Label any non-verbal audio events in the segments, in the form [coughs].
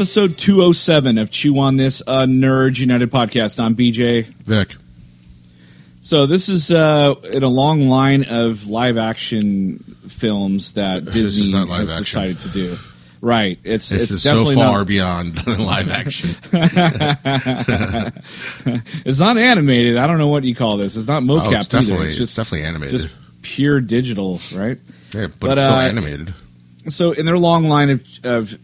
Episode 207 of Chew on This, a Nerds United podcast. I'm BJ. Vic. So this is uh, in a long line of live action films that Disney has action. decided to do. Right. It's This it's is so definitely far not, beyond [laughs] live action. [laughs] it's not animated. I don't know what you call this. It's not mocap oh, it's either. definitely, It's it's just definitely animated. just pure digital, right? yeah, but, but, it's still uh, animated. so in their long line of, of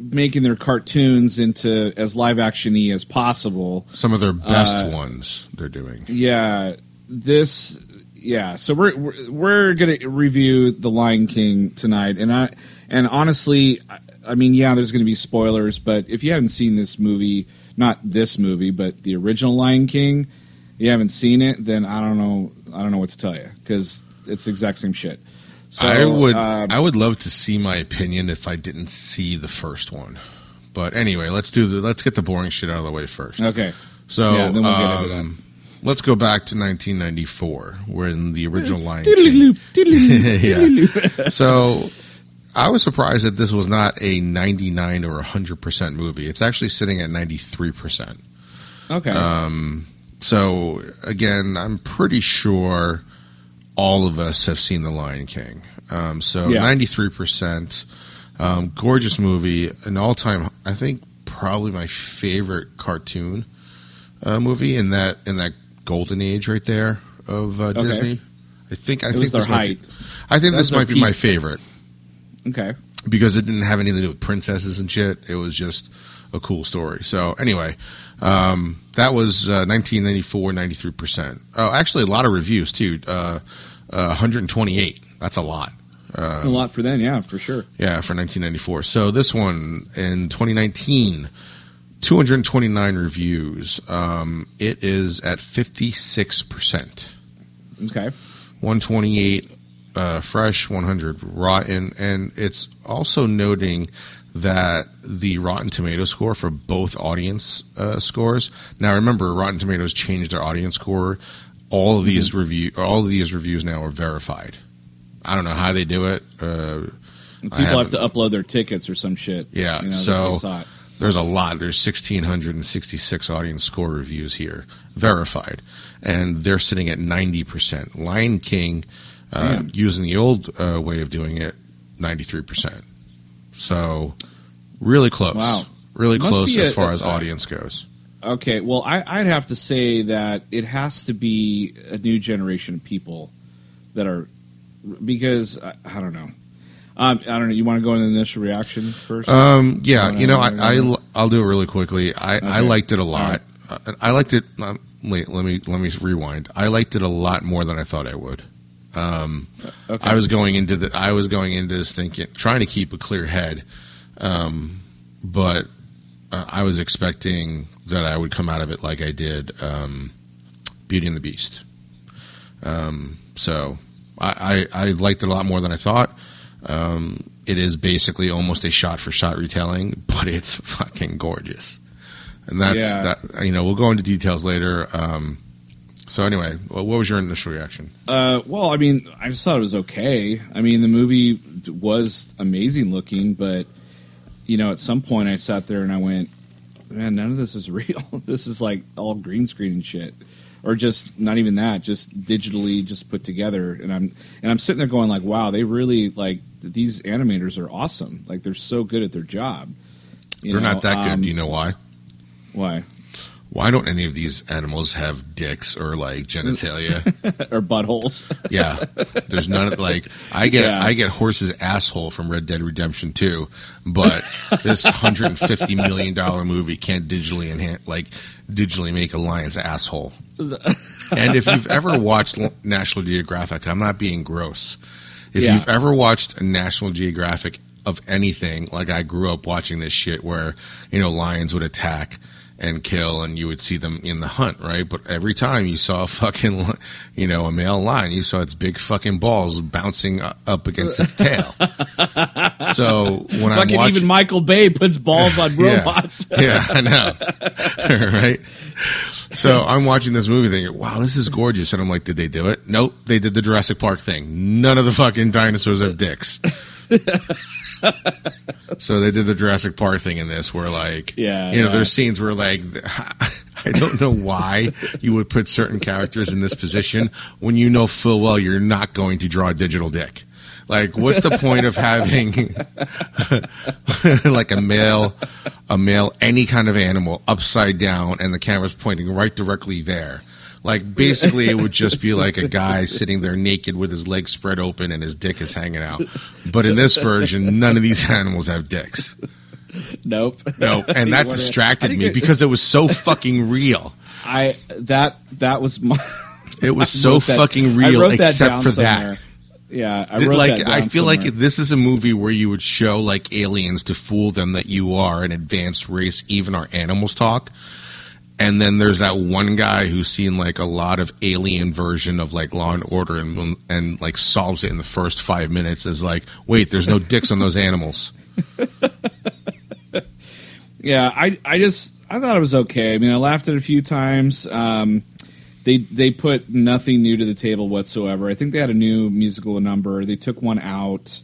making their cartoons into as live actiony as possible Some of their best uh, ones they're doing. yeah this yeah so we're we're, we're gonna review the lion king tonight and i and honestly I, I mean yeah there's gonna be spoilers but if you haven't seen this movie not this movie but the original lion king you haven't seen it then i don't know i don't know what to tell you because it's the exact same shit so I would uh, I would love to see my opinion if I didn't see the first one. But anyway, let's do the let's get the boring shit out of the way first. okay So Yeah, then we'll get into um, let's go back to 1994 when the original Lion King. [laughs] Yeah. So I was surprised that this was not a 99 or 100% movie. It's actually sitting at 93%. okay Um, so again, I'm pretty sure all of us have seen The Lion King. Um, so Yeah. 93%. Um, gorgeous movie, an all-time. I think probably my favorite cartoon uh, movie in that in that golden age right there of uh, Okay. Disney. I think I it think this might height be, I think That this might be my favorite okay because it didn't have anything to do with princesses and shit. It was just a cool story. So anyway, um, that was uh, 1994, 93 percent. Oh, actually, a lot of reviews too. Uh, uh, 128. That's a lot. a lot for then, yeah for sure Yeah, for 1994. So this one in 2019, 229 reviews. Um, it is at 56 percent. okay 128 uh, fresh, 100 rotten, and it's also noting that the Rotten Tomato score for both audience uh, scores. Now, remember, Rotten Tomatoes changed their audience score. All of these review, all of these reviews now are verified. I don't know how they do it. Uh, People have to upload their tickets or some shit. Yeah, you know, so- they saw it. There's a lot. There's 1,666 audience score reviews here, verified, and they're sitting at 90%. Lion King, uh, using the old uh, way of doing it, 93%. So, really close. Wow. Really close as a- far as audience goes. Okay, well, I, I'd have to say that it has to be a new generation of people that are because I, I don't know. Um, I don't know. You want to go into the initial reaction first? Um, yeah, you know, I, I, will do it really quickly. I, I liked it a lot. Uh, I liked it. Um, wait, let me let me rewind. I liked it a lot more than I thought I would. Um, okay. I was going into the I was going into this thinking trying to keep a clear head, um, but uh, I was expecting that I would come out of it like I did um, Beauty and the Beast. Um, so I, I, I liked it a lot more than I thought. Um, it is basically almost a shot for shot retelling, [laughs] but it's fucking gorgeous. And that's Yeah. that. You know, we'll go into details later. Um, so anyway, what was your initial reaction? Uh, well, I mean, I just thought it was okay. I mean, the movie was amazing looking, but you know, at some point, I sat there and I went, "Man, none of this is [laughs] real. this is like all green screen and shit." Or just not even that, just digitally just put together, and I'm and I'm sitting there going like, "Wow, they really like these animators are awesome. Like they're so good at their job." You They're know, not that good. um, Do you know why? why Why don't any of these animals have dicks or like genitalia? [laughs] or buttholes? [laughs] yeah, there's none. Like I get, Yeah. I get horse's asshole from Red Dead Redemption 2, but [laughs] this 150 million dollar movie can't digitally enhance, like digitally make a lion's asshole. and if you've ever watched National Geographic, I'm not being gross. If Yeah. you've ever watched a National Geographic of anything, like I grew up watching this shit where you know lions would attack and kill, and you would see them in the hunt, right? But every time you saw a fucking, [laughs] you know, a male lion, you saw its big fucking balls bouncing up against its tail. [laughs] so when I'm watching, even Michael Bay puts balls on Yeah. robots. [laughs] yeah, I know. right? So I'm watching this movie thinking, wow, this is gorgeous. And I'm like, did they do it? Nope. They did the Jurassic Park thing. None of the fucking dinosaurs have dicks. So they did the Jurassic Park thing in this, where like, Yeah, you know, yeah. there's scenes where like, [laughs] I don't know why you would put certain characters in this position when you know full well you're not going to draw a digital dick. Like, what's the point of having [laughs] like a male, a male, any kind of animal upside down, and the camera's pointing right directly there? Like, [laughs] basically, it would just be like a guy sitting there naked with his legs spread open and his dick is hanging out. But in this version, none of these animals have dicks. Nope. No, and [laughs] that distracted me because it was so fucking real. I that that was my. It was [laughs] so that- fucking real, except for somewhere. that. Yeah, I wrote like that I feel like this is a movie where you would show like aliens to fool them that you are an advanced race, even our animals talk. And then there's that one guy who's seen like a lot of alien version of like Law and Order and and like solves it in the first five minutes. Is like, wait, there's no dicks on those animals. [laughs] Yeah, I I just I thought it was okay. I mean, I laughed at it a few times. Um, they they put nothing new to the table whatsoever. I think they had a new musical number. They took one out.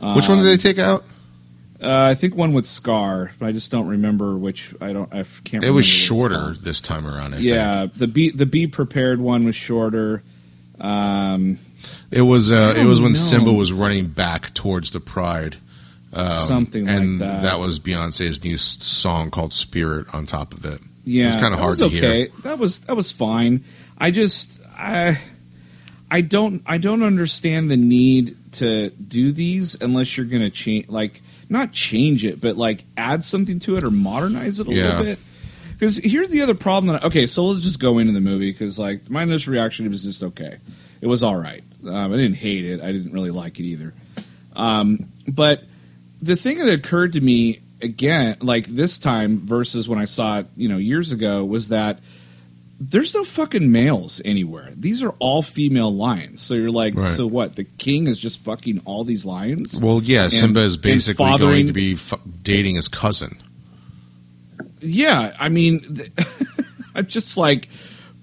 Which one did they take out? Uh, I think one with Scar, but I just don't remember which. I don't. I can't. It was shorter this time around. I think. Yeah, the be the be prepared one was shorter. Um, It was uh, it was when know. Simba was running back towards the Pride. Um, Something like and that. was Beyonce's new song called "Spirit" on top of it. Yeah, it was kind of hard to okay. hear. That was that was fine. I just I I don't I don't understand the need to do these unless you're going to change like not change it, but like add something to it or modernize it a Yeah. little bit. Because here's the other problem that okay, so let's just go into the movie because like my initial reaction was just okay. It was all right. Um, I didn't hate it. I didn't really like it either. Um, but the thing that occurred to me again, like this time versus when I saw it, you know, years ago, was that there's no fucking males anywhere. These are all female lions. So you're like, Right. so what? The king is just fucking all these lions? Well, yeah, Simba is and basically going to be f- dating his cousin. Yeah, I mean, th- [laughs] I'm just like,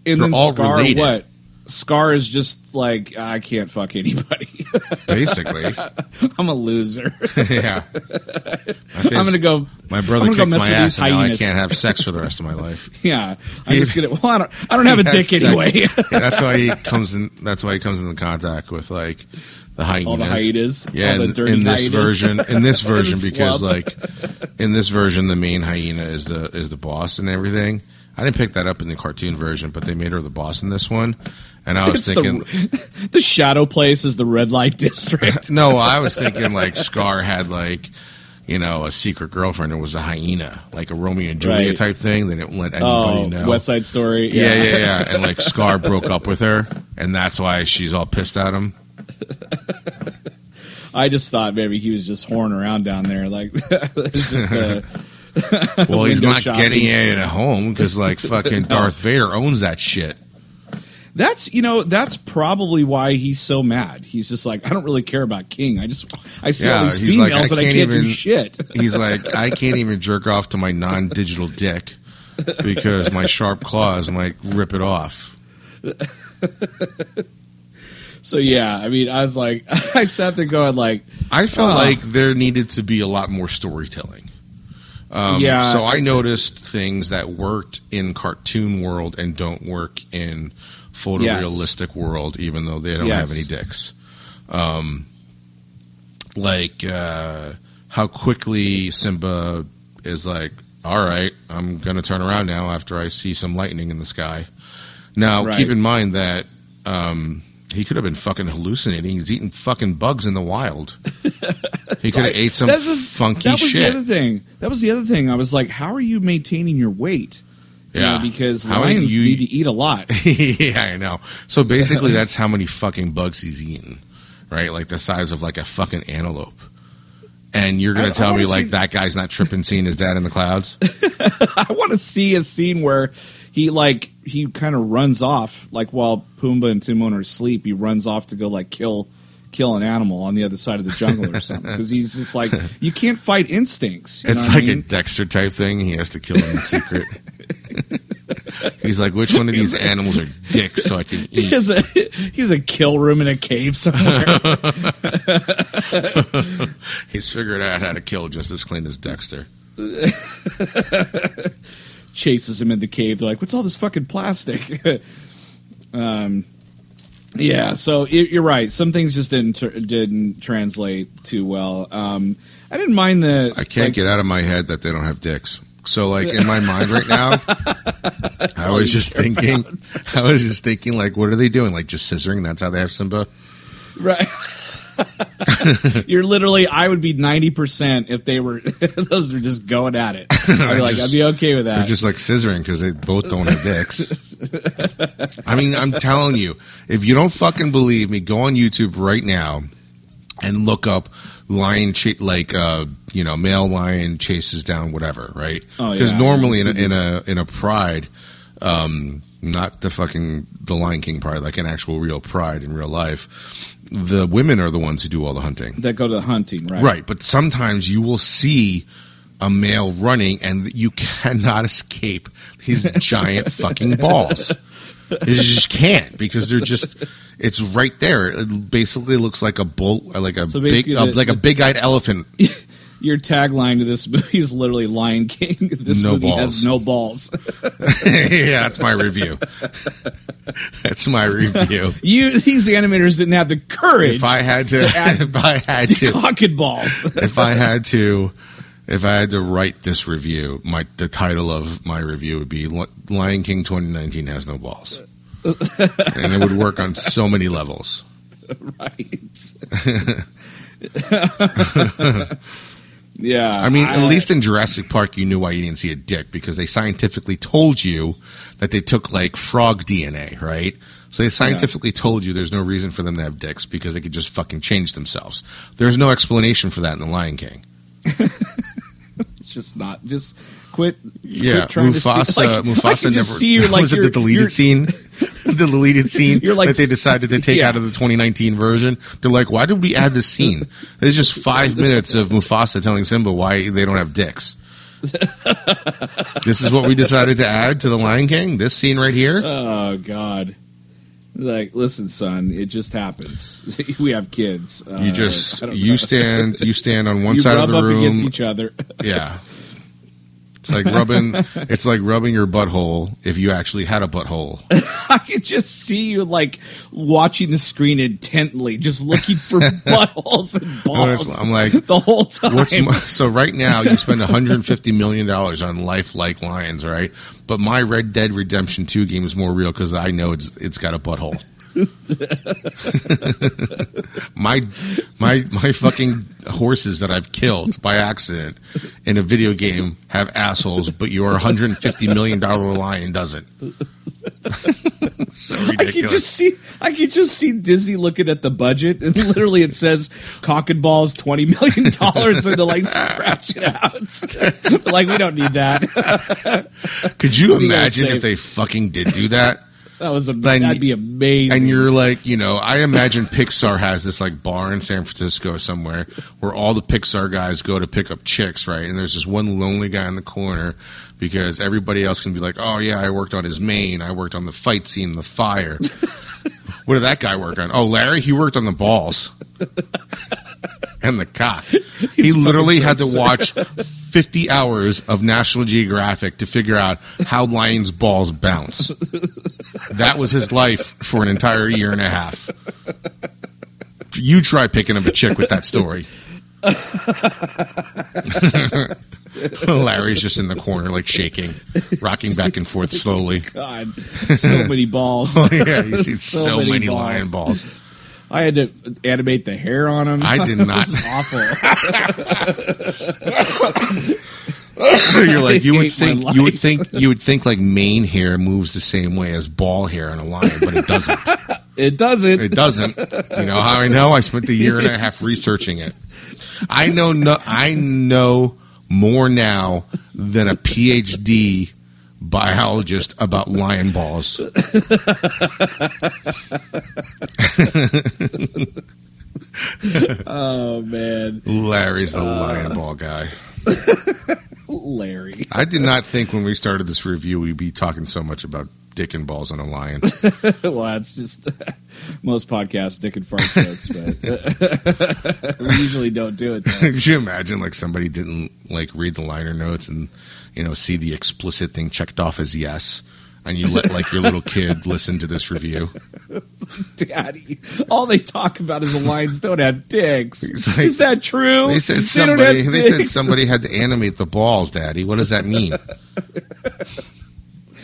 and They're then all Scar, related. what? Scar is just like, I can't fuck anybody. [laughs] Basically, I'm a loser. [laughs] yeah. I'm gonna go. My brother go kicked mess my ass, and now I can't have sex for the rest of my [laughs] life. Yeah, I'm just gonna. Well, I don't. I don't have a dick sex. anyway. Yeah, that's why he comes in. That's why he comes into contact with like the hyenas. All the hyenas. Yeah, all the in, dirty in this hyenas. version, in this version, because like in this version, the main hyena is the is the boss and everything. I didn't pick that up in the cartoon version, but they made her the boss in this one, and I was It's thinking, the, [laughs] the shadow place is the red light district. [laughs] no, I was thinking like Scar had like you know a secret girlfriend and was a hyena, like a Romeo and Juliet Right. type thing. They didn't let anybody oh, know. West Side Story. yeah, yeah, yeah, [laughs] and like Scar broke up with her, and that's why she's all pissed at him. I just thought maybe he was just whoring around down there. Like it's just a. Well, he's not shopping. getting it at home because like fucking Darth Vader owns that shit. That's you know that's probably why he's so mad. He's just like I don't really care about King. I just I see all these he's like, females I and I can't can't do even- shit. [laughs] He's like, I can't even jerk off to my non-digital dick because my sharp claws might rip it off. [laughs] So yeah, I mean I was like [laughs] I sat there going like I felt Oh. like there needed to be a lot more storytelling. Um, Yeah. So I noticed things that worked in cartoon world and don't work in photorealistic world, even though they don't Yes. have any dicks. Um, like uh, how quickly Simba is like, "All right, I'm going to turn around now after I see some lightning in the sky." Now, Right. keep in mind that um, he could have been fucking hallucinating. He's eating fucking bugs in the wild. He could have ate some That was- funky that was shit. the other thing. That was the other thing. I was like, how are you maintaining your weight? Yeah. know, because How lions you- need to eat a lot. [laughs] yeah, I know. So basically, that's how many fucking bugs he's eaten, right? Like the size of like a fucking antelope. And you're gonna I tell me like see- that guy's not tripping seeing his dad in the clouds? [laughs] I want to see a scene where he like he kind of runs off, like while Pumbaa and Timon are asleep, he runs off to go like kill kill an animal on the other side of the jungle or something. [laughs] Because he's just like you can't fight instincts. you It's know what I like a? Dexter type thing. He has to kill him in secret. He's like, which one of these animals are dicks so I can He eat? has a he's a kill room in a cave somewhere. [laughs] He's figured out how to kill just as clean as Dexter. [laughs] Chases him in the cave. They're like, "What's all this fucking plastic?" [laughs] um, yeah. So you're right. Some things just didn't tr- didn't translate too well. Um, I didn't mind the. I can't like, get out of my head that they don't have dicks. So, like in my mind right now, [laughs] I was just thinking, about. [laughs] I was just thinking, like, what are they doing? Like just scissoring? That's how they have Simba. Right. [laughs] You're literally. I would be ninety percent if they were. those are just going at it. I'd be like, just- I'd be okay with They're that. just like scissoring because they both don't have dicks. I mean, I'm telling you, if you don't fucking believe me, go on YouTube right now and look up lion cha- like uh you know male lion chases down whatever right Oh, because yeah. normally in a, in a in a pride um not the fucking the lion king pride like an actual real pride in real life the women are the ones who do all the hunting that go to the hunting, right? Right, but sometimes you will see a male running and you [laughs] cannot escape his giant fucking balls. You just can't because they're just it's right there. It basically looks like a bull like a So big uh, the- like a big-eyed elephant. [laughs] Your tagline to this movie is literally Lion King. [laughs] This No movie balls. has no balls. [laughs] yeah, that's my review. that's my review. You these animators didn't have the courage If I had to add- if I had to to cock balls. if I had to, if I had to write this review, my the title of my review would be Lion King 2019 has no balls, [laughs] and it would work on so many levels. right. [laughs] yeah. I mean, at least in Jurassic Park, you knew why you didn't see a dick because they scientifically told you that they took like frog DNA, right? So they scientifically told you there's no reason for them to have dicks because they could just fucking change themselves. There's no explanation for that in the Lion King. [laughs] just not just quit. Yeah, quit trying Mufasa. to see, like, Mufasa never. see you [laughs] like was it [laughs] the deleted scene? the deleted scene You're like that they decided to take [laughs] yeah. out of the 2019 version. They're like, why did we add this scene? It's just five minutes of Mufasa telling Simba why they don't have dicks. this is what we decided to add to the Lion King. This scene right here. Oh God. Like, listen, son, it just happens. [laughs] we have kids. Uh, you just you know. stand you stand on [laughs] one you side of the up room. against each other. [laughs] Yeah. It's like rubbing. It's like rubbing your butthole if you actually had a butthole. I could just see you like watching the screen intently, just looking for buttholes and balls. I'm like, the whole time. My, so right now you spend 150 million dollars on lifelike lions, right? But my Red Dead Redemption 2 game is more real because I know it's it's got a butthole. [laughs] my my my fucking horses that I've killed by accident in a video game have assholes, but your 150 million dollar lion doesn't. [laughs] so ridiculous. I can just see I can just see Disney looking at the budget and literally it says cock and balls twenty million dollars and they're like scratch it out. [laughs] Like we don't need that. Could you are you gonna imagine if they fucking did do that? That was a, Then- that'd be amazing. And you're like, you know, I imagine Pixar has this like bar in San Francisco somewhere where all the Pixar guys go to pick up chicks, right? And there's this one lonely guy in the corner because everybody else can be like, oh yeah, I worked on his mane, I worked on the fight scene, the fire. [laughs] what did that guy work on? Oh, Larry, he worked on the balls. [laughs] and the cock. [laughs] he literally had to watch 50 hours of National Geographic to figure out how lions' balls bounce. That was his life for an entire year and a half. You try picking up a chick with that story. [laughs] [laughs] Larry's just in the corner, like shaking, rocking back and forth slowly. [laughs] God, so many balls. [laughs] Oh, yeah, you see So so, many many, balls. lion balls. I had to animate the hair on him. I did not. awful. You're like you would think you would think you would think like mane hair moves the same way as ball hair in a lion, but it doesn't. It doesn't. It doesn't. You know how I know? I spent a year and a half researching it. I know no, I know more now than a PhD biologist about lion balls. [laughs] oh man, Larry's the uh, lion ball guy. [laughs] Larry. I did not think when we started this review we'd be talking so much about dick and balls on a lion. [laughs] well, that's just [laughs] most podcasts, dick and fart jokes, but [laughs] we usually don't do it. Could you imagine like somebody didn't like read the liner notes and you know see the explicit thing checked off as yes, and you let like your little kid listen to this review? Daddy, all they talk about is the lions don't have dicks. Like- is that true? They said somebody. have They said somebody had to animate the balls, Daddy. What does that mean?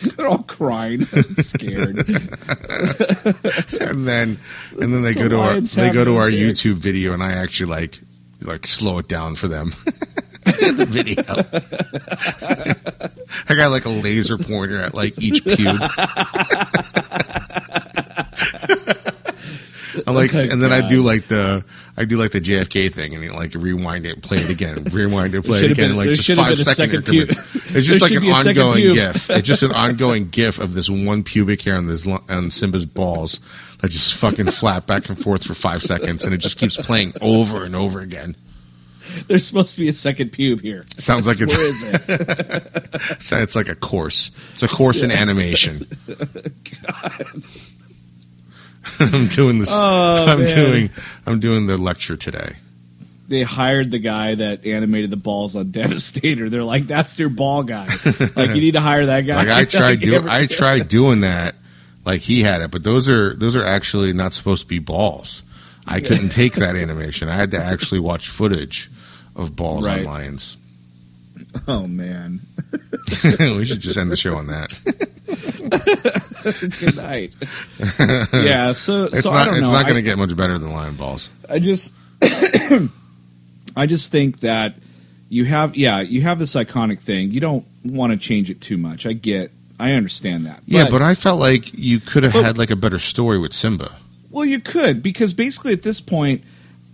[laughs] They're all crying, [laughs] scared. and then and then they go to our they go to our dicks. YouTube video, and I actually like like slow it down for them. [laughs] the video. I got like a laser pointer at like each pube. I like, Oh, and then I do like the I do like the JFK thing, and you like rewind it, play it again, [laughs] rewind it, play it again, been- like just five been a second second increments. It's just like an be a second ongoing gif. [laughs] It's just an ongoing gif of this one pubic hair on this on Simba's balls that just fucking flap back and forth for five seconds, and it just keeps playing over and over again. There's supposed to be a second pube here. Sounds like it's Where is it? So [laughs] it's like a course. It's a course in animation. [laughs] I'm doing this. Oh, I'm Oh, man. doing. I'm doing the lecture today. they hired the guy that animated the balls on [laughs] Devastator. They're like, that's your ball guy. Like, you need to hire that guy. Like I [laughs] tried. Do, every- I tried doing that. Like he had it, but those are those are actually not supposed to be balls. I couldn't take that animation. I had to actually watch footage of balls Right. on lions. Oh man. we should just end the show on that. [laughs] Good night. [laughs] yeah. So It's so I not. don't It's know. not going to get much better than lion balls. I just [coughs] I just think that you have yeah, you have this iconic thing. You don't want to change it too much. I get I understand that. Yeah, but I felt like you could have had like a better story with Simba. well you could because basically at this point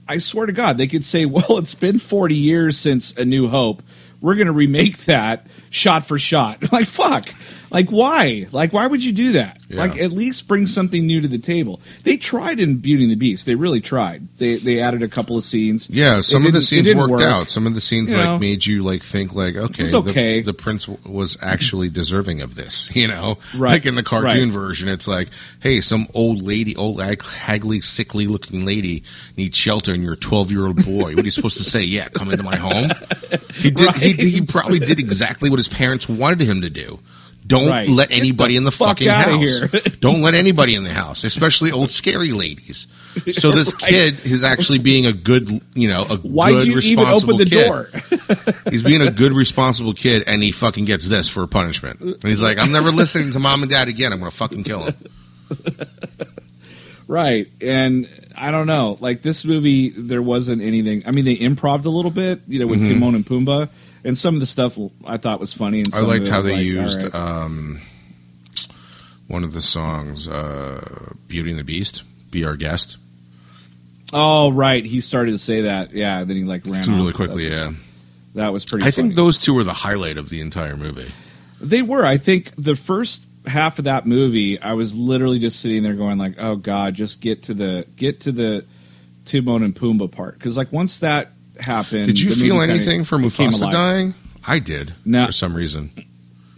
I swear to god they could say, [laughs] "Well, it's been 40 years since A New Hope. We're going to remake that shot for shot." [laughs] Like fuck. Like why? Like why would you do that? Yeah. Like at least bring something new to the table. They tried in Beauty and the Beast. They really tried. They they added a couple of scenes. Yeah, some of the scenes worked work. out. Some of the scenes You like know. made you like think like okay, was the- okay. The, prince w- was actually deserving of this. [laughs] You know, Right. Like in the cartoon Right. version, it's like, hey, some old lady, old hag- haggly, sickly looking lady needs shelter, and you're a 12 year old boy. What are you supposed to say? Yeah, come into my home. He did. He, he probably did exactly what his parents wanted him to do. Don't Right. let anybody the in the fuck fucking house. [laughs] Don't let anybody in the house, especially old scary ladies. So this [laughs] Right. kid is actually being a good, you know, a Why'd good you even responsible open the kid. door? [laughs] He's being a good responsible kid, and he fucking gets this for a punishment. And he's like, "I'm never listening to mom and dad again. I'm gonna fucking kill him." Right. And I don't know. Like this movie, there wasn't anything. I mean, they improved a little bit, you know, with mm-hmm. Timon and Pumbaa, and some of the stuff I thought was funny. And. I liked how they like, used right. um, one of the songs, uh, "Beauty and the Beast." Be our guest. oh, right. He started to say that. Yeah. Then he like ran Really quickly, That was, yeah. That was pretty. I think those two were the highlight of the entire movie. they were. I think the first half of that movie, I was literally just sitting there going like, "Oh God, just get to the get to the Timon and Pumbaa part." Because like once that happened, Did you feel kinda anything for Mufasa dying? I did No. for some reason.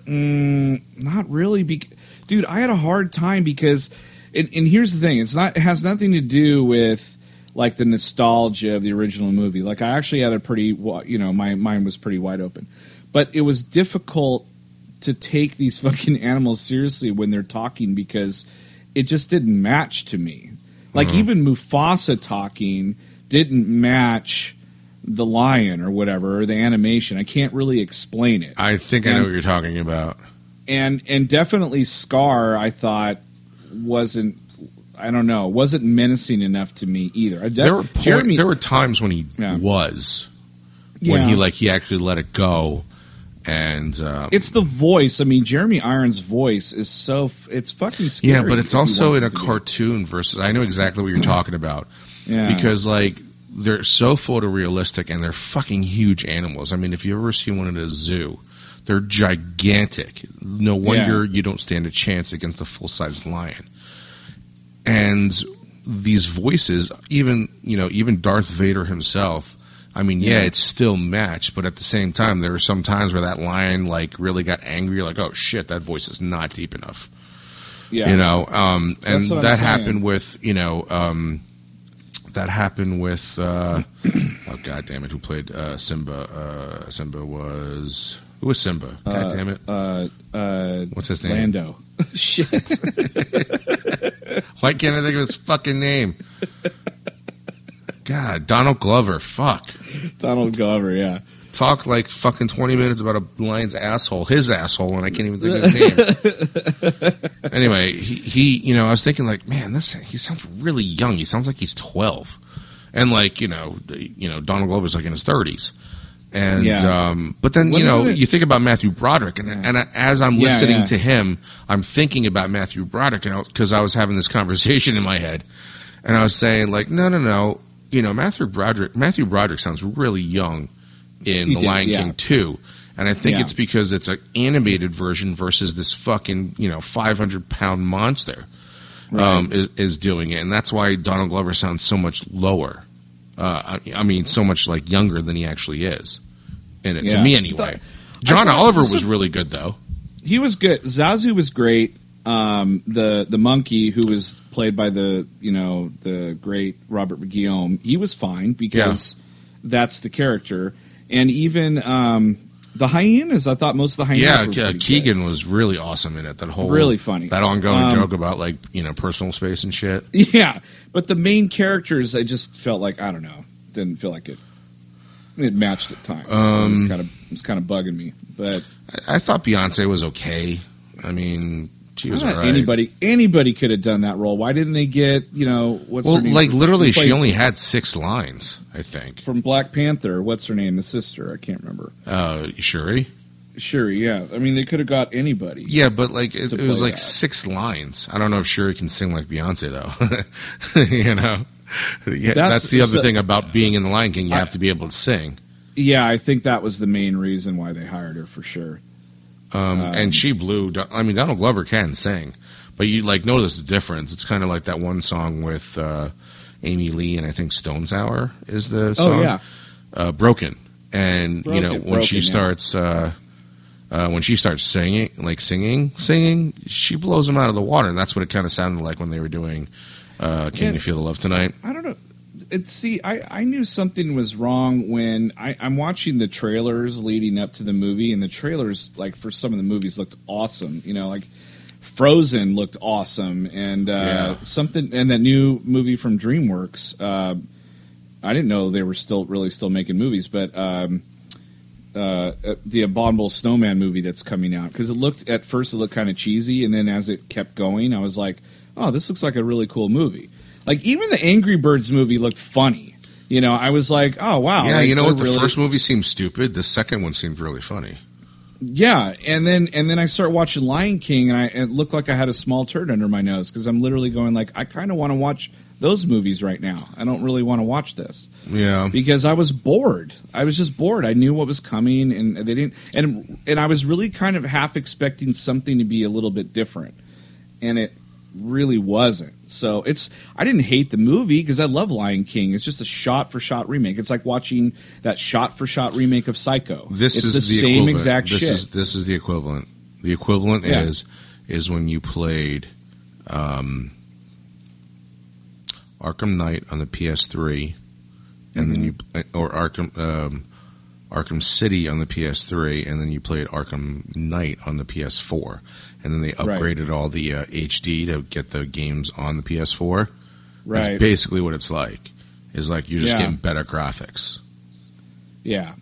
Mm, not really, bec dude. I had a hard time because, and, and here's the thing: it's not. It has nothing to do with like the nostalgia of the original movie. Like I actually had a pretty, you know, my mind was pretty wide open, but it was difficult to take these [laughs] fucking animals seriously when they're talking because it just didn't match to me. Like Uh-huh. even Mufasa talking didn't match the lion or whatever or the animation. I can't really explain it I think I know what you're talking about. and and definitely Scar I thought wasn't I don't know wasn't menacing enough to me either. There were point, Jeremy there were times when he Yeah. was when Yeah. he like he actually let it go, and um, it's the voice. I mean Jeremy Irons' voice is so f- it's fucking scary. yeah, but it's also in a to be. cartoon versus. I know exactly what you're talking about Yeah. because like they're so photorealistic and they're fucking huge animals. I mean, if you ever see one at a zoo, they're gigantic. No wonder you don't stand a chance against a full sized lion. And these voices, even you know, even Darth Vader himself, I mean, yeah, Yeah. it's still matched, but at the same time, there were some times where that lion like really got angry, like, oh shit, that voice is not deep enough. Yeah, You know, um, and That's what I'm that happened with you know um, that happened with uh, [coughs] oh god damn it, who played uh, Simba? Uh, Simba was who was Simba? God damn it, Uh, uh, what's his name? Lando. [laughs] Shit. [laughs] Why can't I think of his fucking name? God, Donald Glover. Fuck. Donald Glover. Yeah. Talk like fucking twenty minutes about a lion's asshole, his asshole, and I can't even think of his name. [laughs] anyway, he, he, you know, I was thinking like, man, this he sounds really young. He sounds like he's twelve, and like you know, you know, Donald Glover's like in his thirties. And Yeah. um, but then What you know you think about Matthew Broderick, and and as I'm Yeah, listening yeah. to him, I'm thinking about Matthew Broderick, and because I was having this [laughs] conversation in my head, and I was saying like, no, no, no, you know, Matthew Broderick, Matthew Broderick sounds really young in He The did, Lion yeah. King two, and I think Yeah. it's because it's an animated version versus this fucking you know 500 pound monster um, is, is doing it, and that's why Donald Glover sounds so much lower. Uh, I, I mean, so much like younger than he actually is in it. To Yeah. me, anyway. John thought- Oliver was really good though. he was good. Zazu was great. Um, the the monkey who was played by the you know the great Robert Guillaume, he was fine because that's the character. And even um, the hyenas, I thought most of the hyenas. Yeah, yeah, Keegan was really awesome in it. That whole Really funny. That ongoing Um, joke about like you know personal space and shit. [laughs] Yeah, but the main characters, I just felt like I don't know, didn't feel like it. It matched at times. it Um, was kind of it was kind of bugging me, but I, I thought Beyonce was okay. I mean, she was alright. anybody anybody could have done that role. Why didn't they get you know what's Well, her name? like literally, she only had six lines. I think. from Black Panther. What's her name? The sister. I can't remember. Uh, Shuri. Shuri. Yeah. I mean, they could have got anybody. Yeah, but like it, it was like that. six lines. I don't know if Shuri can sing like Beyonce though. [laughs] you know, yeah, that's, That's- the other so- thing about being in the Lion King. You I- have to be able to sing. Yeah, I think that was the main reason why they hired her for sure. Um, Um, and she blew. I mean, Donald Glover can sing, but you like notice the difference. It's kind of like that one song with uh, Amy Lee and I think Stone Sour is the song. Oh yeah. uh, broken, and you know Broken, when she Broken, yeah. starts uh, uh, when she starts singing, like singing, singing, she blows them out of the water, and that's what it kind of sounded like when they were doing uh, "Can Yeah. You Feel the Love Tonight." I don't know. It, see, I, I knew something was wrong when I, I'm watching the trailers leading up to the movie, and the trailers, like for some of the movies, looked awesome. You know, like Frozen looked awesome, and uh, Yeah. something, and that new movie from DreamWorks. Uh, I didn't know they were still really still making movies, but um, uh, uh, the Abominable Snowman movie that's coming out because it looked at first it looked kind of cheesy, and then as it kept going, I was like, oh, this looks like a really cool movie. Like even the Angry Birds movie looked funny. You know, I was like, oh wow, yeah, like, you know what? The really- first movie seemed stupid. The second one seemed really funny. yeah, and then and then I start watching Lion King, and I it looked like I had a small turd under my nose because I'm literally going like, I kind of want to watch those movies right now. I don't really want to watch this. Yeah, because I was bored. I was just bored. I knew what was coming, and they didn't. And and I was really kind of half expecting something to be a little bit different, and it really wasn't. So it's. I didn't hate the movie because I love Lion King. It's just a shot for shot remake. It's like watching that shot for shot remake of Psycho. this it's is the, the, same equivalent. exact this shit. is this is the equivalent. The equivalent Yeah. is is when you played um, Arkham Knight on the PS3, and then you Mm-hmm. or Arkham um, Arkham City on the PS3, and then you played Arkham Knight on the PS4, and then they Right. upgraded all the uh, HD to get the games on the PS4. Right. That's basically what it's like. Is like you're just Yeah. getting better graphics. yeah.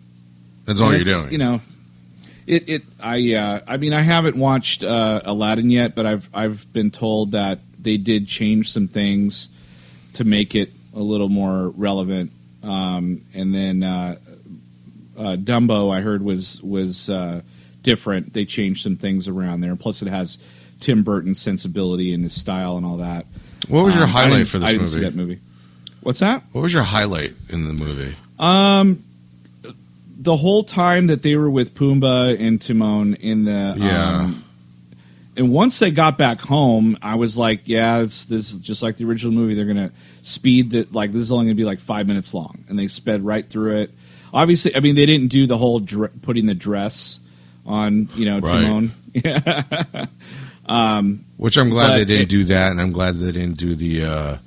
That's all And you're doing. You know, it. It. I. Uh, I mean, I haven't watched uh, Aladdin yet, but I've I've been told that they did change some things to make it a little more relevant. Um, and then uh, uh, Dumbo, I heard was was uh, different. They changed some things around there. Plus, it has Tim Burton's sensibility and his style and all that. what was your Um, highlight for this movie? I didn't movie? see that movie. What's that? What was your highlight in the movie? Um, the whole time that they were with Pumbaa and Timon in the Yeah. um, and once they got back home, I was like, yeah, it's this is just like the original movie. They're gonna speed that like this is only gonna be like five minutes long, and they sped right through it. obviously, I mean, they didn't do the whole dr- putting the dress on, you know, Right. Timon. [laughs] Which I'm glad they didn't it- do that, and I'm glad they didn't do the. Uh,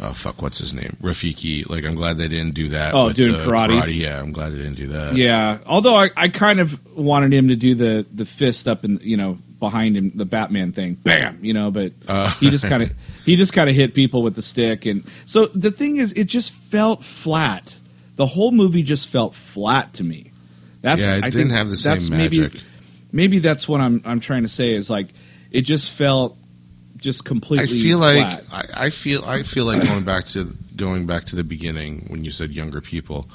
oh fuck, what's his name? Rafiki. Like, I'm glad they didn't do that. Oh, doing the karate? Yeah, I'm glad they didn't do that. Yeah, although I, I kind of wanted him to do the the fist up in you know behind him the Batman thing, bam, you know, but Uh. he just kind of [laughs] he just kind of hit people with the stick, and so the thing is, it just felt flat. The whole movie just felt flat to me. That's Yeah, it I didn't have the same that's Maybe, magic. maybe that's what I'm I'm trying to say is like it just felt just completely. I feel like flat. I, I feel I feel like going back to going back to the beginning when you said younger people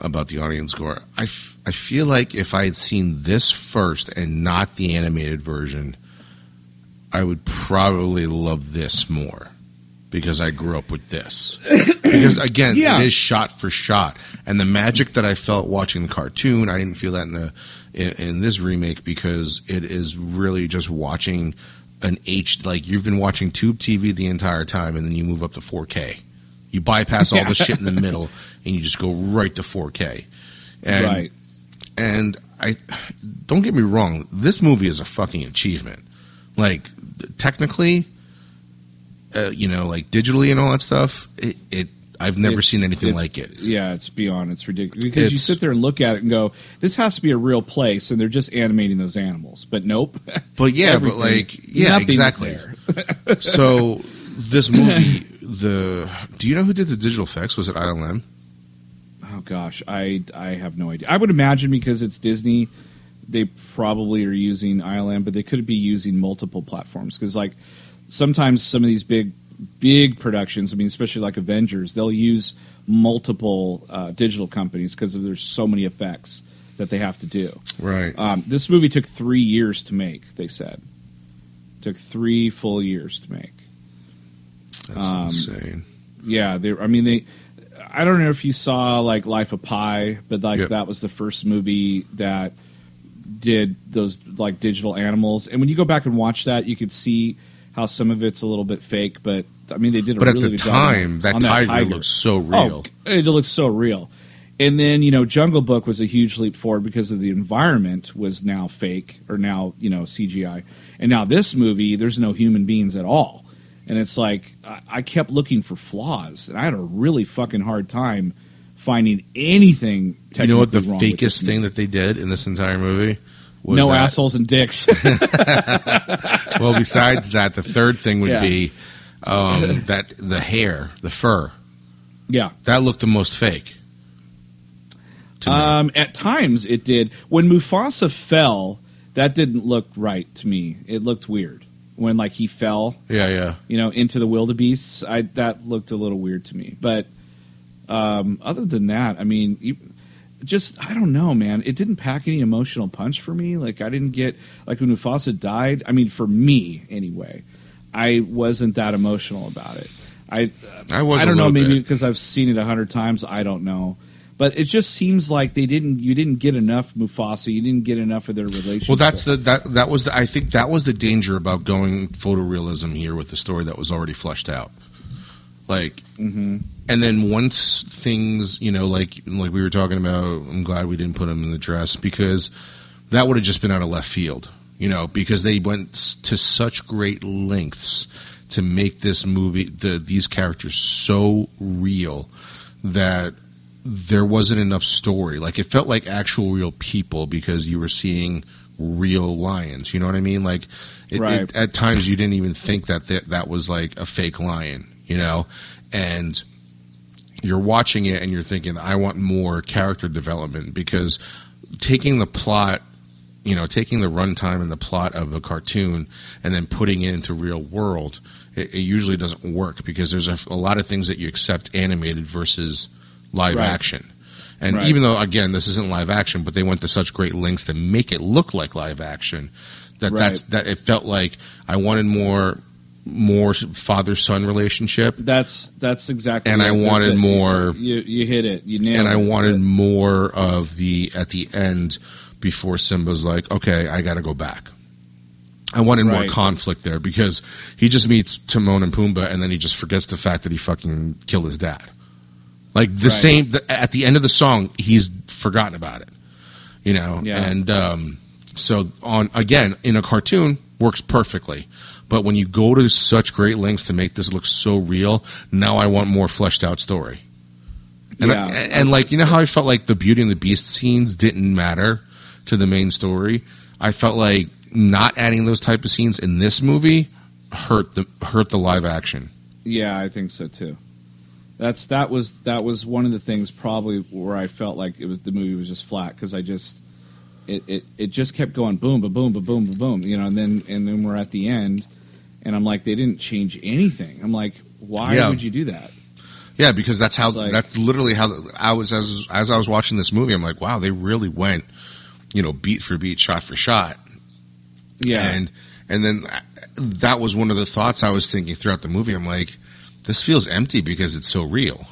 about the audience score. I, f- I feel like if I had seen this first and not the animated version, I would probably love this more because I grew up with this. [coughs] because again, Yeah. it is shot for shot, and the magic that I felt watching the cartoon, I didn't feel that in the in, in this remake because it is really just watching an H like you've been watching tube TV the entire time, and then you move up to 4K. You bypass all the shit in the [laughs] middle, and you just go right to 4K. And, right. and I don't get me wrong, this movie is a fucking achievement. Like technically, uh, you know, like digitally and all that stuff. It, it I've never It's- seen anything like it. Yeah, it's beyond. It's ridiculous because you sit there and look at it and go, "This has to be a real place," and they're just animating those animals. But nope. But yeah, but like yeah, exactly. [laughs] so this movie, the do you know who did the digital effects? Was it ILM? Oh gosh, I I have no idea. I would imagine because it's Disney, they probably are using ILM, but they could be using multiple platforms because like sometimes some of these big big productions, I mean, especially like Avengers, they'll use multiple uh, digital companies because there's so many effects that they have to do. Right. Um, this movie took three years to make. They said took three full years to make. That's um, insane. Yeah, they. I mean, they. I don't know if you saw like Life of Pi, but like Yep. that was the first movie that did those like digital animals. And when you go back and watch that, you could see how some of it's a little bit fake. But I mean, they did a But at really the good job on- time, that on tiger, looks so oh, real. Oh, it looks so real. And then you know, Jungle Book was a huge leap forward because of the environment was now fake or now you know CGI. And now this movie, there's no human beings at all. And it's like I, I kept looking for flaws, and I had a really fucking hard time finding anything. Technically. You know what the technically wrong with fakest thing that they did in this entire movie? Was no that- assholes and dicks. [laughs] [laughs] Well, besides that, the third thing would Yeah. be um, that the hair, the fur, yeah. that looked the most fake. Um, at times it did. When Mufasa fell, that didn't look right to me. It looked weird when like he fell, yeah, yeah. you know, into the wildebeests. I that looked a little weird to me. But um, other than that, I mean, just I don't know, man. It didn't pack any emotional punch for me. Like I didn't get like when Mufasa died. I mean, for me anyway, I wasn't that emotional about it. I I was. I don't know, maybe because I've seen it a hundred times. I don't know, but it just seems like they didn't. You didn't get enough Mufasa. You didn't get enough of their relationship. Well, that's the that that was the, I think that was the danger about going photorealism here with the story that was already fleshed out. Like, Mhm. and then once things, you know, like like we were talking about, I'm glad we didn't put him in the dress because that would have just been out of left field, you know, because they went to such great lengths to make this movie, the these characters so real that there wasn't enough story. Like it felt like actual real people because you were seeing real lions. You know what I mean? Like it, Right. it, at times you didn't even think that, that that was like a fake lion. You know, and you're watching it and you're thinking, I want more character development because taking the plot. You know, taking the runtime and the plot of a cartoon and then putting it into real world, it, it usually doesn't work because there's a, a lot of things that you accept animated versus live Right. action. And Right. even though again this isn't live action, but they went to such great lengths to make it look like live action that Right. that's that it felt like I wanted more more father son relationship that's that's exactly. And I wanted more- You you hit it. You nailed and it. I wanted more of the at the end before Simba's like, okay, I got to go back. I wanted more conflict there because he just meets Timon and Pumbaa and then he just forgets the fact that he fucking killed his dad. Like the Right. same the, at the end of the song, he's forgotten about it. You know, Yeah. and um, so on again in a cartoon works perfectly. But when you go to such great lengths to make this look so real, now I want more fleshed out story. And, Yeah. I- and like you know how I felt like the Beauty and the Beast scenes didn't matter to the main story. I felt like not adding those type of scenes in this movie hurt the hurt the live action. Yeah, I think so too. That's that was that was one of the things probably where I felt like it was the movie was just flat because I just it, it it just kept going boom ba boom ba boom ba boom you know and then and then we're at the end and I'm like they didn't change anything. I'm like why Yeah. would you do that? Yeah, because that's how like- that's literally how I was as as I was watching this movie. I'm like, wow, they really went, you know, beat for beat, shot for shot, Yeah, and and then that was one of the thoughts I was thinking throughout the movie. I'm like, this feels empty because it's so real.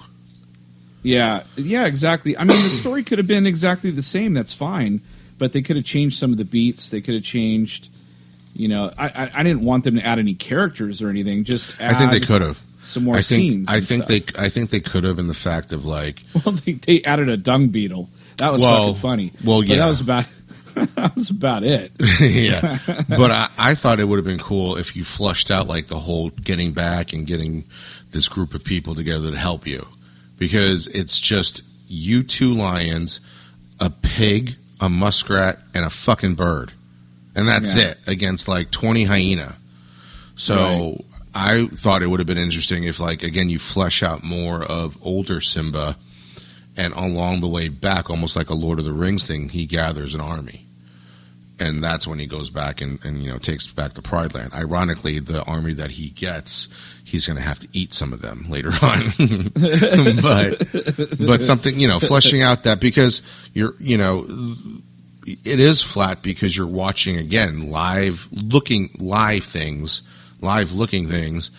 Yeah, yeah, exactly. I mean, the story could have been exactly the same. That's fine, but they could have changed some of the beats. They could have changed. You know, I, I I didn't want them to add any characters or anything. Just add I think they could have. some more I think scenes. I think stuff. they I think they could have in the fact of like [laughs] Well, they, they added a dung beetle. That was Well, fucking funny. well, But yeah. that was about [laughs] that was about it. [laughs] yeah. But I, I thought it would have been cool if you flushed out like the whole getting back and getting this group of people together to help you. Because it's just you two lions, a pig, a muskrat, and a fucking bird. And that's Yeah. it against like 20 hyena. So I thought it would have been interesting if like again you flesh out more of older Simba and along the way back almost like a Lord of the Rings thing he gathers an army and that's when he goes back and, and you know takes back the Pride Land. Ironically, the army that he gets, he's going to have to eat some of them later [laughs] on. [laughs] but but something you know, fleshing out that because you're you know it is flat because you're watching again live looking live things, live looking things,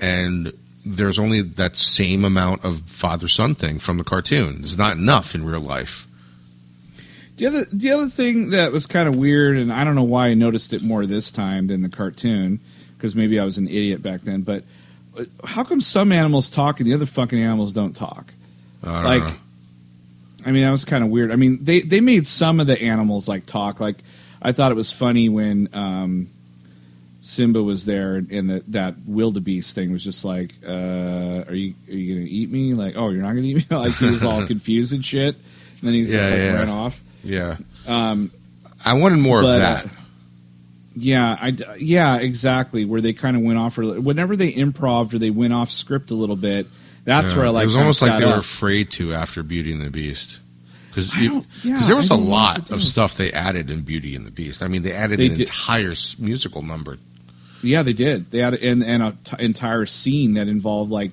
and there's only that same amount of father son thing from the cartoon. It's not enough in real life. The other the other thing that was kind of weird, and I don't know why I noticed it more this time than the cartoon, because maybe I was an idiot back then. But uh, how come some animals talk and the other fucking animals don't talk? I don't like know. I mean that was kind of weird. I mean they they made some of the animals like talk. Like I thought it was funny when um, Simba was there and the, that wildebeest thing was just like, uh, "Are you are you gonna eat me?" Like, "Oh, you're not gonna eat me?" [laughs] like he was all [laughs] confused and shit. And then he just like yeah. ran off. Yeah. Um, I wanted more but, of that. uh, yeah, I yeah exactly where they kind of went off. Or whenever they improved or they went off script a little bit, that's Yeah. where I like. it was almost like they were afraid to after Beauty and the Beast. Because yeah, there was a don't know what lot of stuff they added in Beauty and the Beast. I mean, they added They an did- entire musical number. Yeah, they did. They had and and a t- entire scene that involved like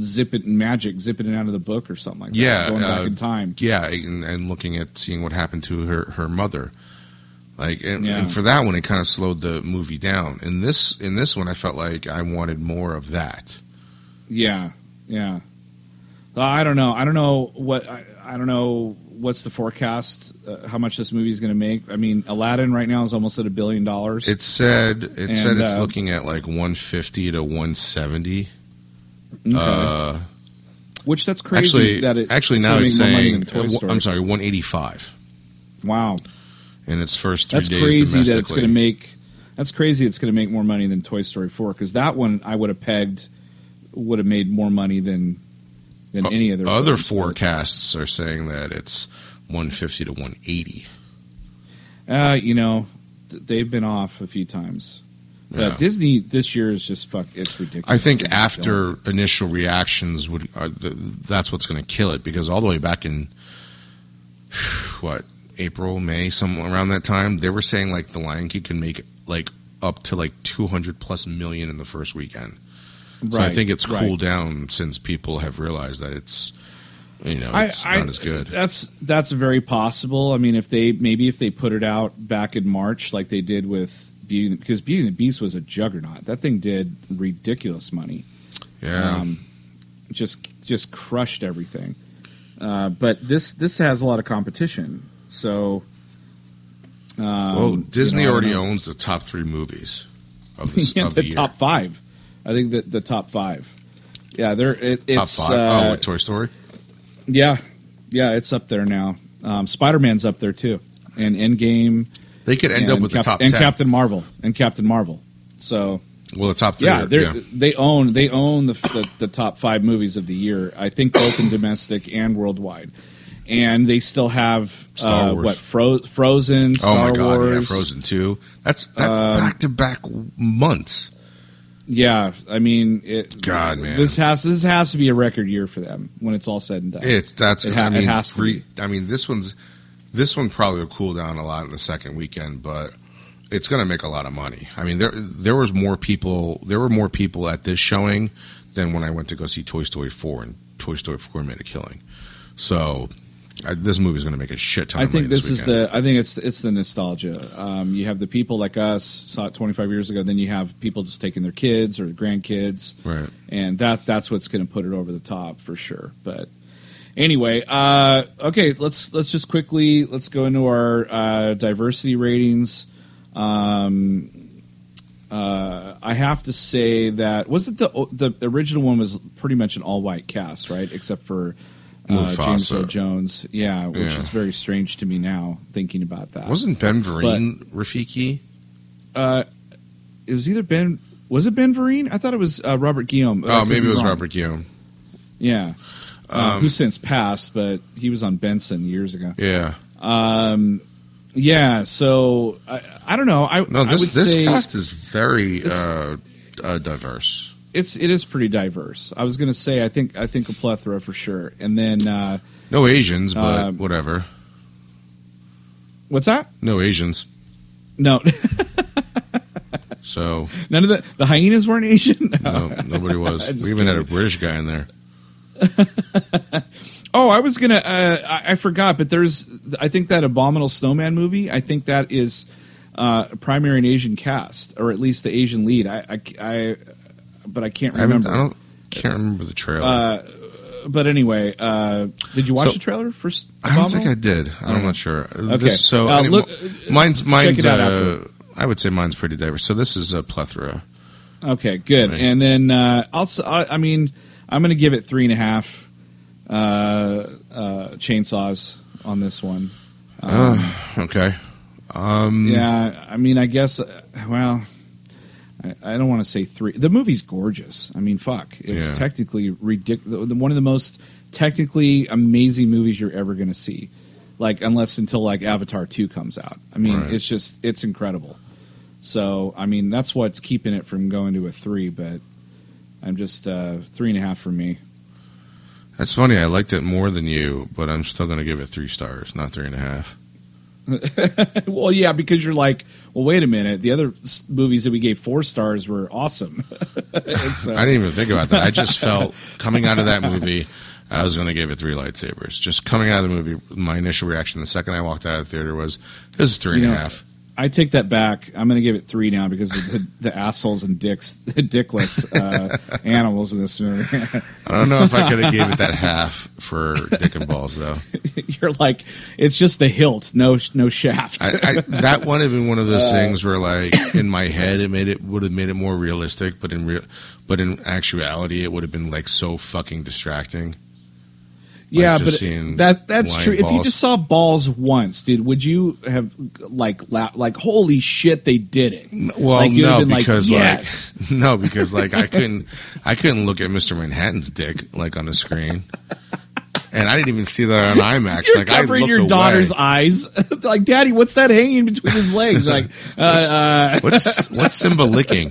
zip it and magic, zipping it out of the book or something like that. Yeah, going back uh, in time. Yeah, and, and looking at seeing what happened to her her mother. Like, and, Yeah. and for that one, it kind of slowed the movie down. In this in this one, I felt like I wanted more of that. Yeah, yeah. I don't know. I don't know what. I, I don't know what's the forecast. Uh, how much this movie is going to make? I mean, Aladdin right now is almost at a billion dollars. It said it And, said it's uh, looking at like 150 to 170. Okay. Uh, Which that's crazy. actually, that it, actually now it's make more money saying than Toy Story. I'm sorry, 185 Wow, in its first three that's days crazy that it's going to make. That's crazy. It's going to make more money than Toy Story Four because that one I would have pegged would have made more money than than any other Other forecasts are saying that it's 150 to 180. Uh, you know, they've been off a few times. But Yeah. Disney this year is just fuck. It's ridiculous. I think after initial reactions would are the, that's what's going to kill it because all the way back in [sighs] what April May somewhere around that time they were saying like the Lion King can make like up to like 200 plus million in the first weekend. it. So I think it's right. cooled down since people have realized that it's you know I, it's I, not as good. That's that's very possible. I mean, if they maybe if they put it out back in March like they did with Beauty because Beauty and the Beast was a juggernaut. That thing did ridiculous money. Yeah. Um, just just crushed everything. Uh, but this this has a lot of competition. So, um, well, you Disney know, already owns the top 3 movies of [laughs] the, yeah, of the, the top five. I think that the top five. Yeah, they're it, Top it's five. Uh, oh, with Toy Story. Yeah, yeah, it's up there now. Um, Spider Man's up there too, and Endgame. They could end up with Cap- the top and 10. Captain Marvel and Captain Marvel. So well, the top three. yeah, they're, yeah. they own they own the, the the top five movies of the year. I think both in domestic and worldwide. And they still have uh, what Fro- Frozen, Oh Star my god, Wars, yeah, Frozen two. That's back to back months. Yeah, I mean, it, God, man. this has this has to be a record year for them when it's all said and done. It that's It ha- I mean, it has to re- I mean, this one's this one probably will cool down a lot in the second weekend, but it's going to make a lot of money. I mean, there there was more people there were more people at this showing than when I went to go see Toy Story four, and Toy Story four made a killing. So I, this movie's going to make a shit ton. I of money I think this is the. I think it's it's the nostalgia. Um, you have the people like us saw it 25 years ago. Then you have people just taking their kids or grandkids, right. and that that's what's going to put it over the top for sure. But anyway, uh, okay, let's let's just quickly let's go into our uh, diversity ratings. Um, uh, I have to say that was it the the original one was pretty much an all white cast, right? Except for uh, James Earl Jones, yeah, which Yeah. is very strange to me now thinking about that. Wasn't Ben Vereen Rafiki? uh, it was either Ben? Was it Ben Vereen? I thought it was uh, Robert Guillaume. Oh, maybe it was wrong. Robert Guillaume. Yeah, uh, Um, who since passed, but he was on Benson years ago. Yeah. Um, yeah, so I, I don't know. I No, I this would this say cast is very uh, uh, diverse. It's it is pretty diverse. I was going to say I think I think a plethora for sure. And then uh, No Asians, but Um, whatever. what's that? No Asians. No, [laughs] So none of the the hyenas weren't Asian. [laughs] no, nobody was. We even had a. British guy in there. [laughs] Oh, I was gonna. Uh, I, I forgot, but there's. I think that Abominable Snowman movie. I think that is uh, primary and Asian cast, or at least the Asian lead. I, I, I- but I can't I haven't. remember. I don't. Can't remember the trailer. Uh, but anyway, uh, did you watch So- the trailer for S- I don't think Abominable? I did. I'm not sure. Okay. This, so Uh, mean, look- mine's mine's. it out uh, I would say mine's pretty diverse. So this is a plethora. Okay, good. Right. And then uh, I'll. s- I, I mean, I'm going to give it three and a half uh, uh, chainsaws on this one. Um, Okay. Um, Yeah, I mean, I guess. uh, Well, I, I don't want to say three. The movie's gorgeous. I mean, fuck, it's Yeah. technically ridiculous. One of the most technically amazing movies you're ever going to see. Like, unless until like Avatar two comes out. I mean, Right. it's just it's incredible. So, I mean, that's what's keeping it from going to a three. But I'm just uh, three and a half for me. That's funny. I liked it more than you, but I'm still going to give it three stars, not three and a half. [laughs] well, yeah, because you're like, well, wait a minute. The other s- movies that we gave four stars were awesome. [laughs] So- I didn't even think about that. I just felt coming out of that movie, I was going to give it three lightsabers. Just coming out of the movie, my initial reaction the second I walked out of the theater was, "This is three and a half." I take that back. I'm going to give it three now because of the, the assholes and dicks, [laughs] dickless uh, animals in this movie. I don't know if I could have gave it that half for Dick and Balls though. [laughs] You're like, it's just the hilt, no no shaft. I, I, that one have been one of those things where, like, in my head, it made it would have made it more realistic, but in real, but in actuality, it would have been like so fucking distracting. Yeah, but that that's true. If you just saw balls once, dude, would you have like la- like holy shit, they did it? Well, Like, no, been like, because yes. like [laughs] no, because like I couldn't, I couldn't look at Mister Manhattan's dick like on the screen, and I didn't even see that on [laughs] IMAX. You're like I covering looked your away. daughter's eyes. [laughs] like, Daddy, what's that hanging between his legs? Like, uh, uh, What's what's Simba licking?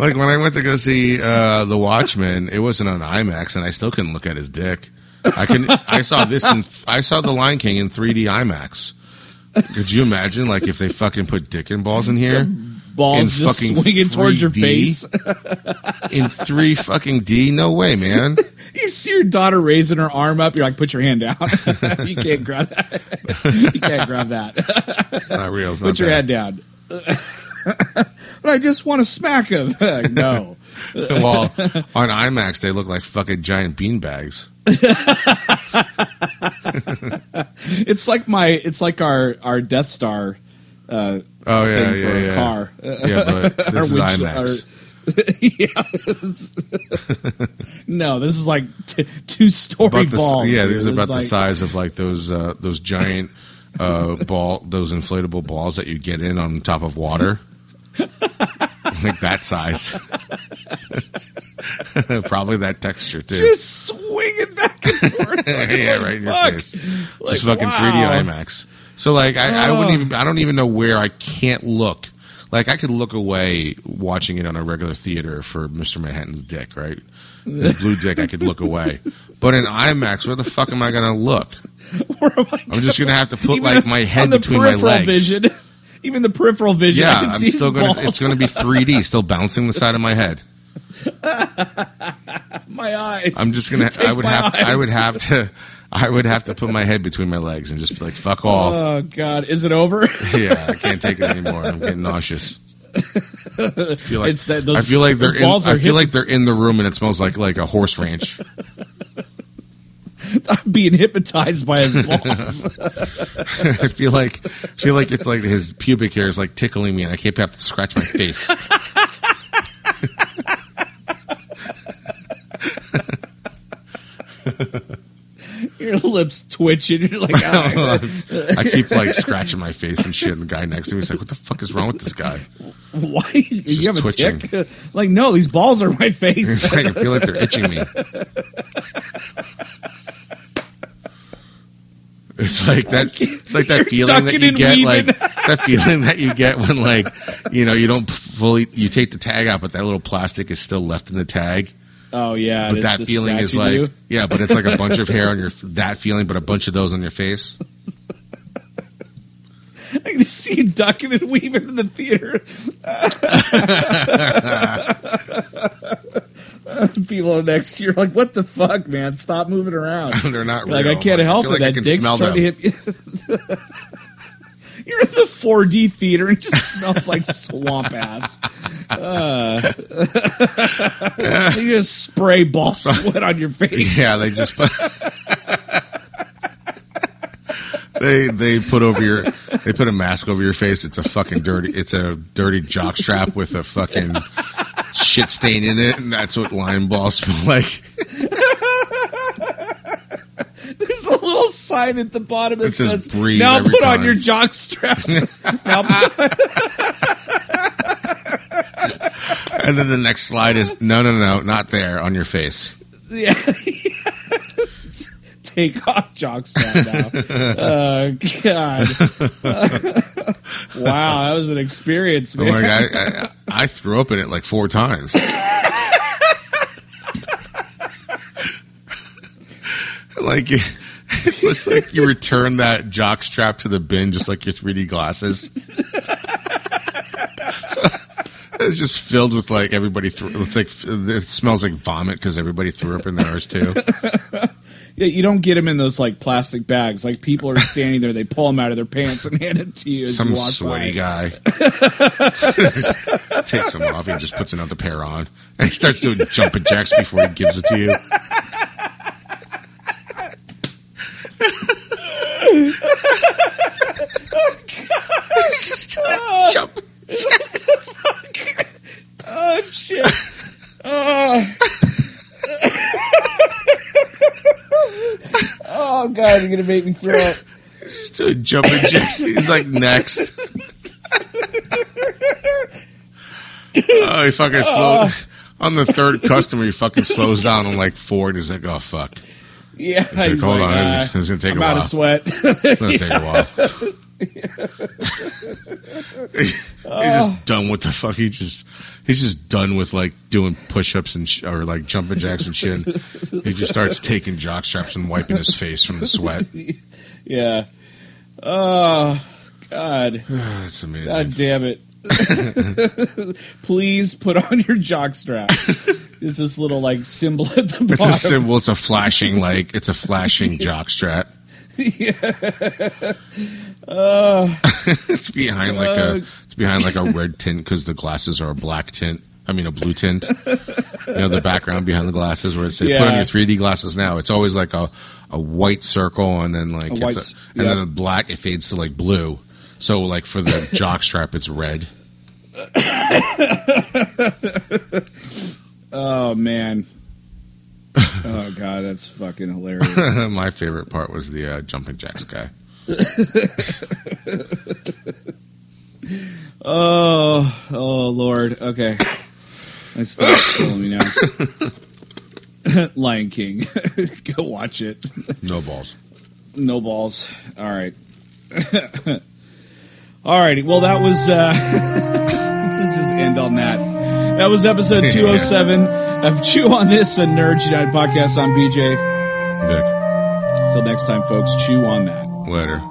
Like when I went to go see uh, The Watchmen, it wasn't on IMAX, and I still couldn't look at his dick. I can. I saw this in. I saw The Lion King in 3D IMAX. Could you imagine, like, if they fucking put dick and balls in here balls In just fucking swinging towards your face. in three fucking D? No way, man. [laughs] you see your daughter raising her arm up. You're like, put your hand down. [laughs] you can't grab that. [laughs] you can't grab that. It's not real. It's not put your that. head down. [laughs] but I just want to smack him. [laughs] No. [laughs] Well, on IMAX, they look like fucking giant beanbags. It's like my. It's like our our Death Star uh, Oh yeah, thing yeah, for yeah. a car. Yeah, but this is windshield- IMAX. yeah. no, this is like t- two story About the, balls. yeah, dude. these are about the size of like those uh, those giant uh, ball, those inflatable balls that you get in on top of water, like that size. [laughs] Probably that texture too. Just swinging back and forth. [laughs] Like, yeah, right in your fuck. face. Like, Just fucking wow. 3D IMAX. So like, I, I wouldn't Oh. even. I don't even know where I can't look. Like I could look away watching it on a regular theater for Mr. Manhattan's dick, right? The blue dick, I could look away. But in IMAX, where the fuck am I going to look? [laughs] Where am I I'm just going to have to put Even like my head between my legs. vision. Even the peripheral vision. I Yeah, I'm still going to. It's going to be 3D, still bouncing the side of my head. [laughs] my eyes. I'm just gonna. Take I would have. I would have to. I would have to put my head between my legs and just be like, "Fuck all." Oh God, is it over? [laughs] yeah, I can't take it anymore. I'm getting nauseous. [laughs] I feel like It's that- those- I feel like they're in. I feel like they're in the room and it smells like like a horse ranch. [laughs] I'm being hypnotized by his balls. [laughs] I feel like I feel like it's like his pubic hair is like tickling me and I keep have to scratch my face. [laughs] Your lips twitching. You're like, ah, [laughs] I keep like scratching my face and shit. And the guy next to me is like, "What the fuck is wrong with this guy?" [laughs] why? You have a twitching. tick? [laughs] Like, no, these balls are my face. Like I feel like they're itching me. It's like that. It's like that You're feeling that you get, like that feeling that you get when, like, you know, you don't fully you take the tag out, but that little plastic is still left in the tag. Oh yeah, But that feeling is like, yeah, but it's like a bunch of hair on your [laughs] that feeling, but a bunch of those on your face. [laughs] I can just see you ducking and weaving in the theater. [laughs] People next to you are like, "What the fuck, man? Stop moving around." They're not You're like. I can't help it. like I that can dick's smell trying them. to hit you. You're in the 4D theater and it just smells like swamp ass. Uh, you just spray ball sweat on your face. [laughs] Yeah, they just put they they put over your they put a mask over your face. It's a fucking dirty. It's a dirty jock strap with a fucking shit stain in it, and that's what lime balls smell like. There's a little sign at the bottom that It says breathe "Now every put on your jock strap." [laughs] now put And then the next slide is no, no, no, not there on your face. yeah. [laughs] Take off jock strap now. [laughs] Oh God! wow, that was an experience, oh I'm man. like, I, I, I threw up in it like four times. like it's just like you return that jock strap to the bin, just like your 3D glasses. [laughs] it's just filled with like everybody. Threw, it's like it smells like vomit because everybody threw up in theirs too. Yeah, you don't get them in those like plastic bags. Like people are standing there, they pull them out of their pants and hand it to you as Some you walk sweaty by. guy [laughs] takes them off. He just puts another pair on, and he starts doing jumping jacks before he gives it to you. Jump. Oh shit! oh. oh god, you're gonna make me throw up. Just doing jumping jacks. He's like next. Oh, he fucking slow. Oh. On the third customer, he fucking slows down on like four, and he's like, "Oh fuck, Yeah, like, he's hold like, on, uh, it's- it's gonna take I'm a out while." of sweat. it's gonna take a while." [laughs] [laughs] he's just done with the fuck. He just he's just done with like doing push-ups and sh- or like jumping jacks and shit. [laughs] He just starts taking jock straps and wiping his face from the sweat. yeah. Oh god, [sighs] That's amazing. god damn it! Please put on your jock strap. It's this little like symbol at the bottom. It's a symbol. It's a flashing like it's a flashing jock strap. [laughs] [laughs] it's behind like a it's behind like a red tint because the glasses are a black tint. I mean a blue tint. You know the background behind the glasses where it say put on your 3D glasses now. It's always like a a white circle and then like A it's white a- and then a black it fades to like blue. So like for the [laughs] jock strap it's red. Oh man. [laughs] Oh god, that's fucking hilarious. [laughs] My favorite part was the uh, jumping jacks guy. [laughs] oh, oh lord. Okay. I stop killing me now. Lion King. Go watch it. No balls. No balls. All right. All righty. Well, that was. Uh, let's just end on that. That was episode 207 of Chew on This, a Nerds United podcast. I'm BJ. Vic. Till next time, folks. Chew on that. Later.